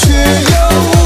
却要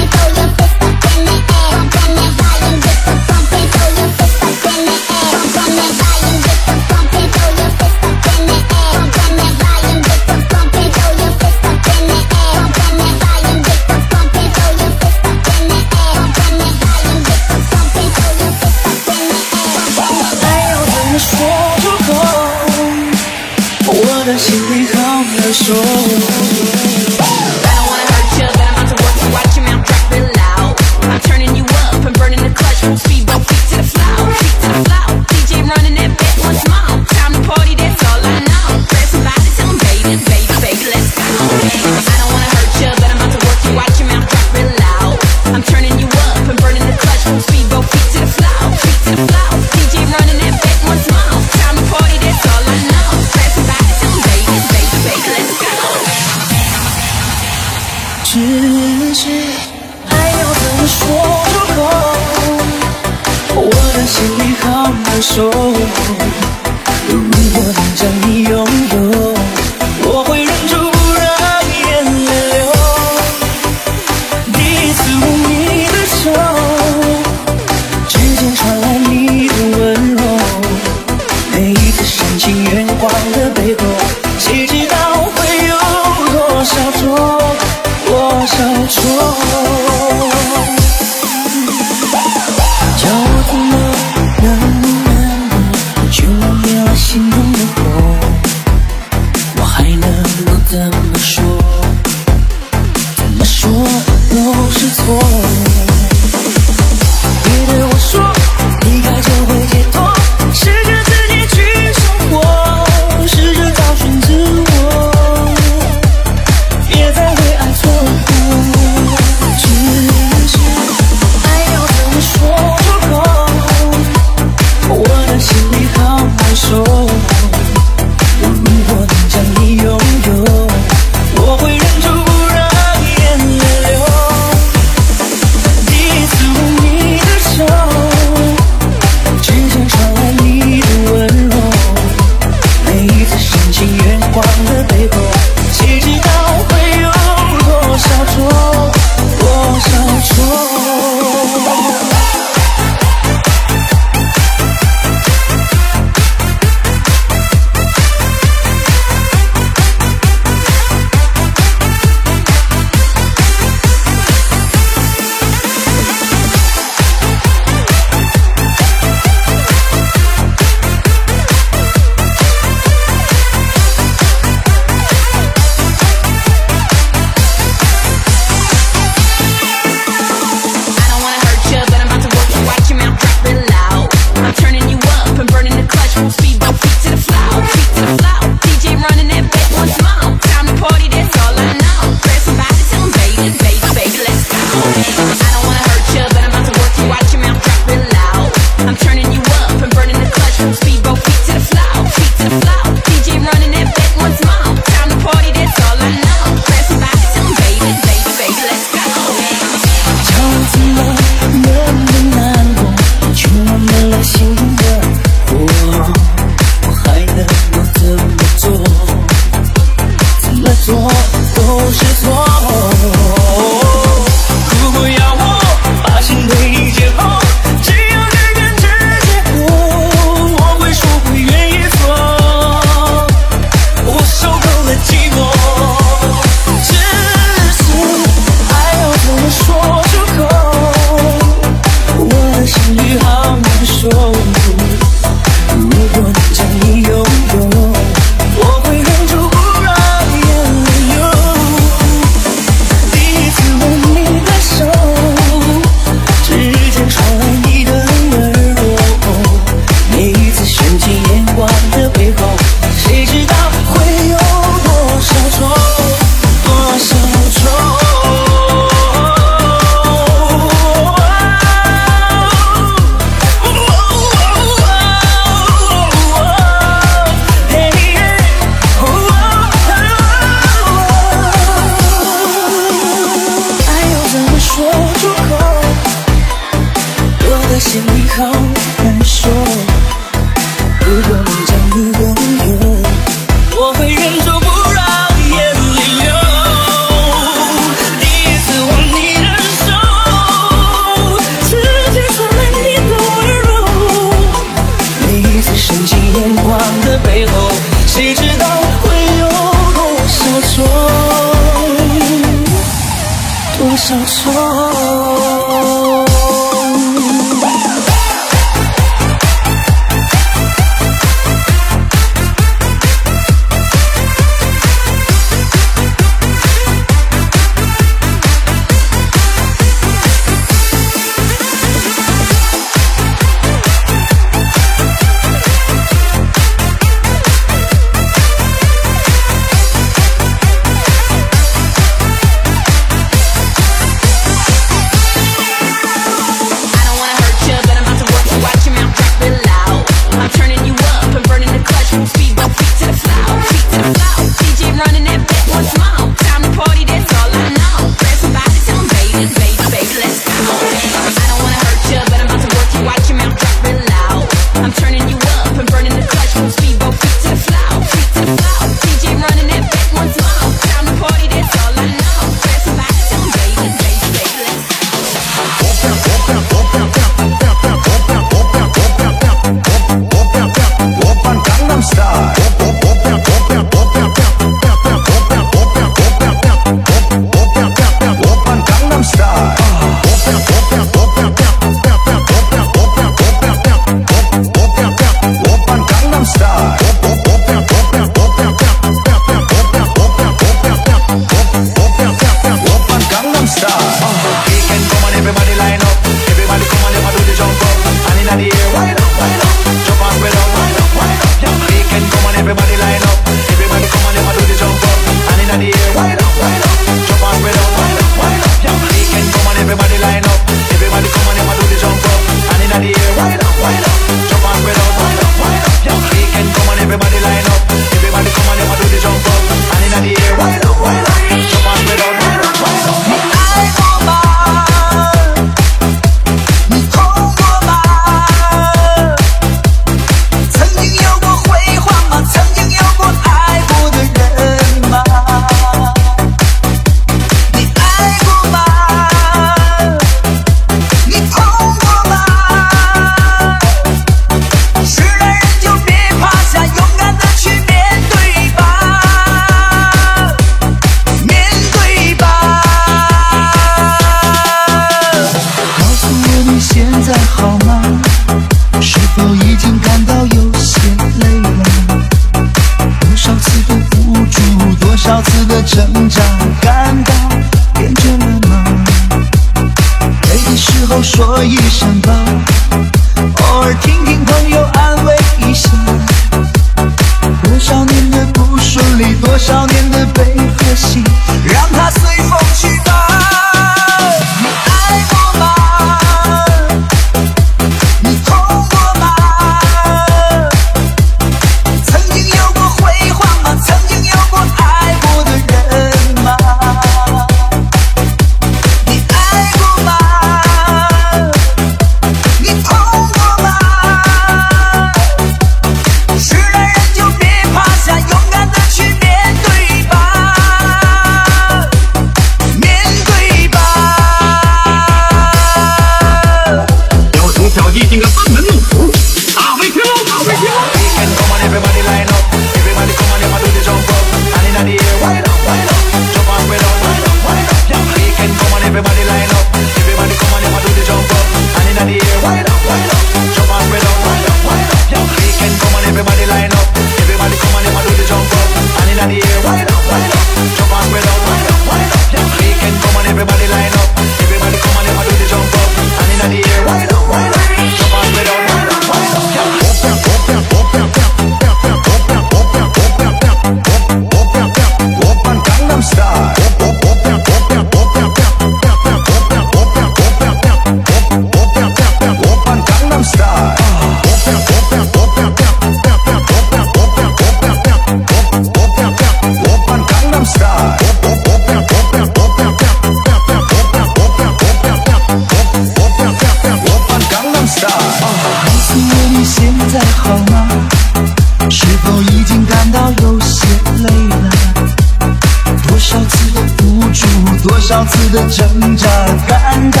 的挣扎感到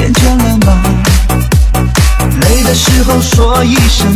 厌倦了吗？累的时候说一声。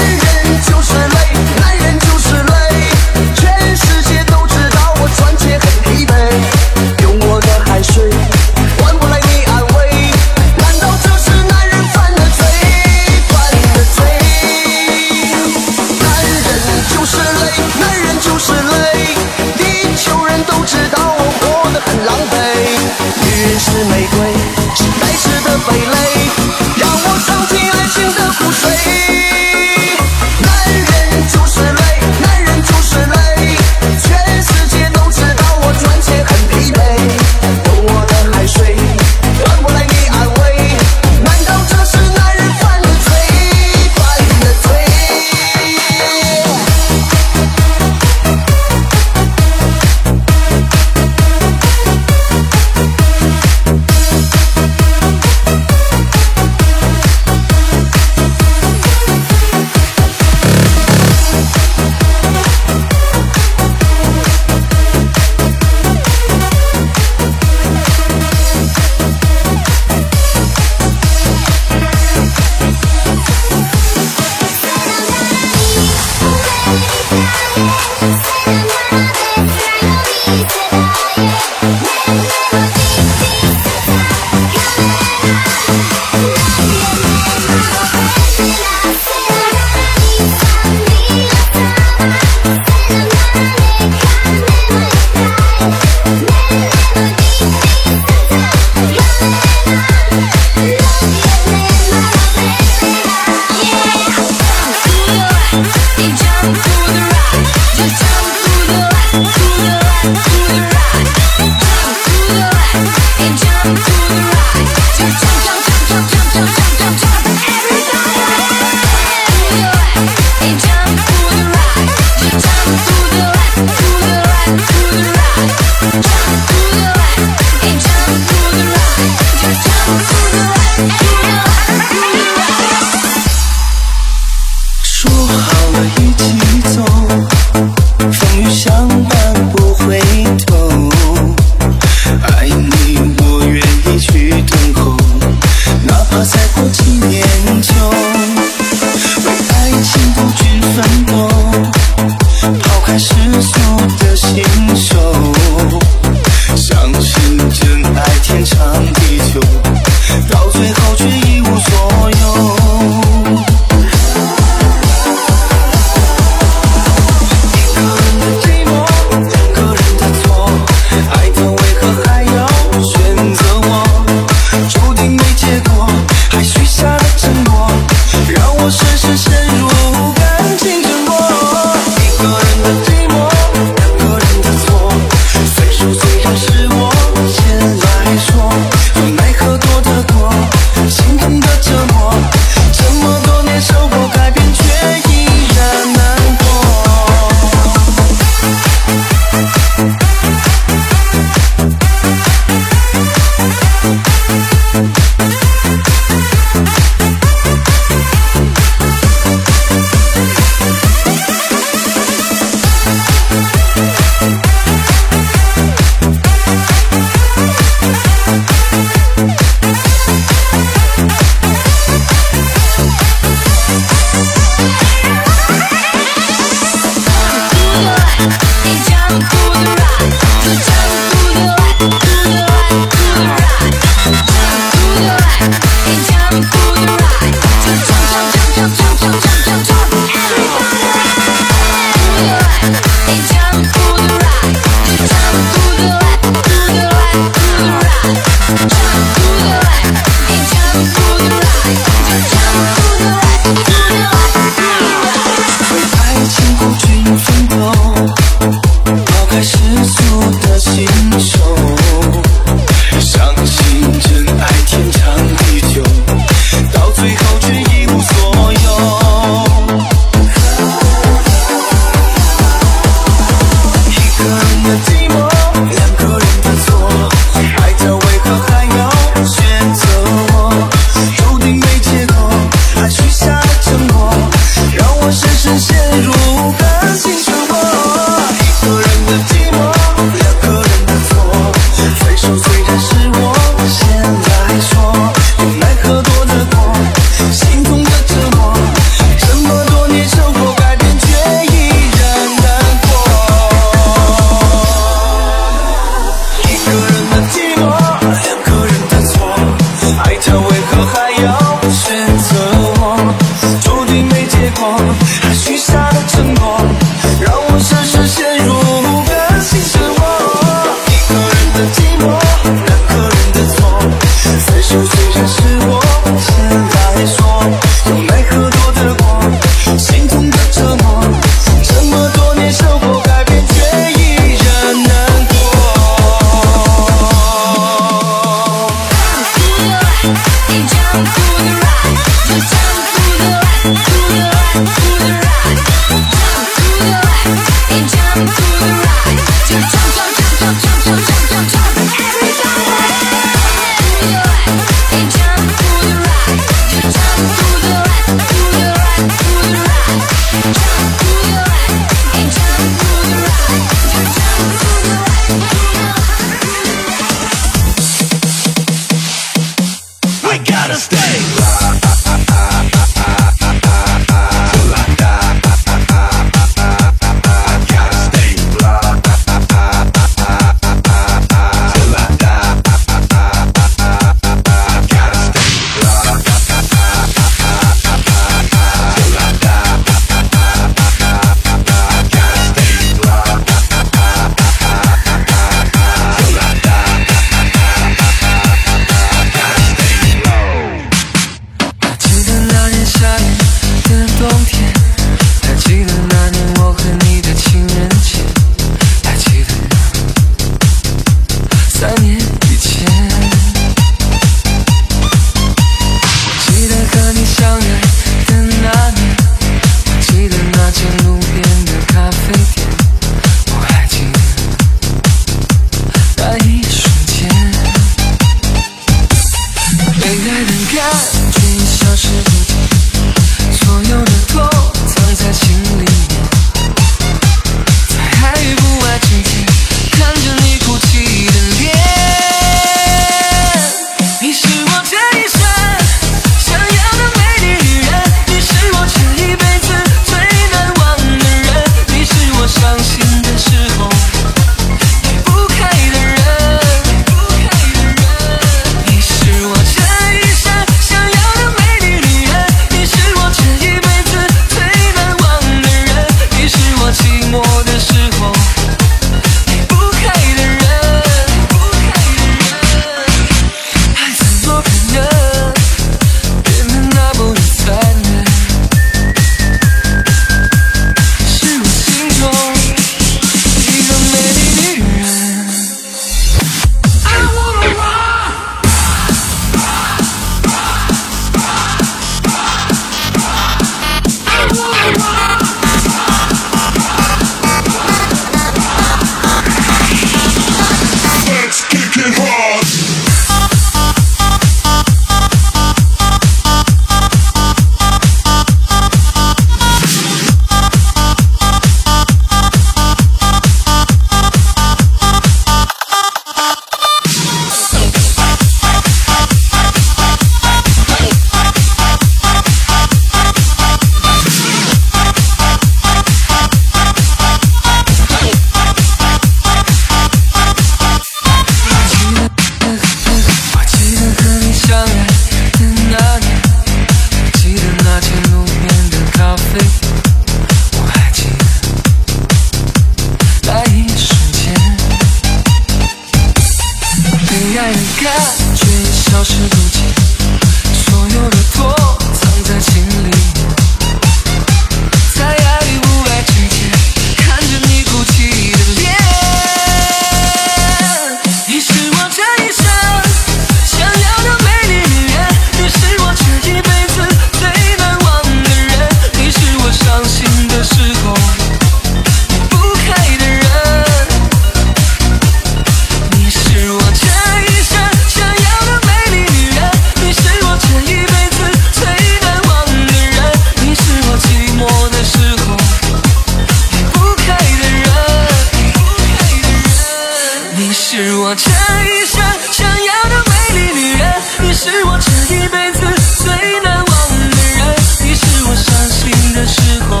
你是我这一生想要的美丽女人你是我这一辈子最难忘的人你是我伤心的时候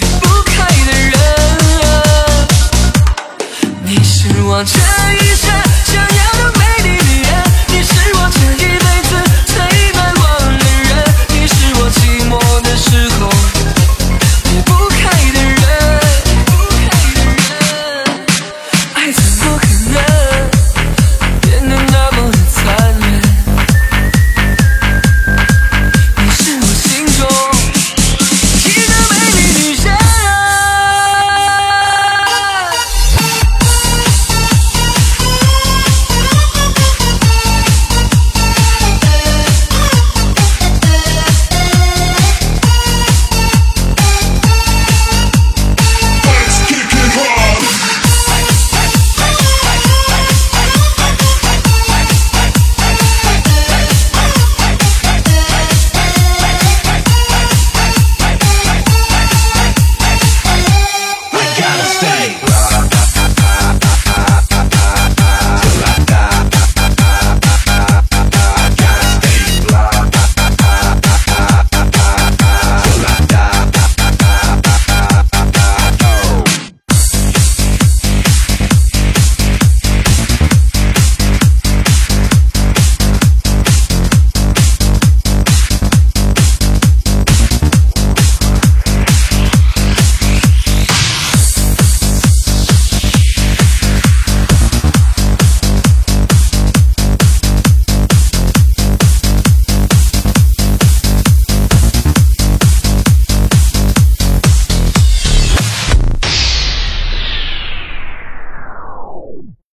离不开的人。你是我这一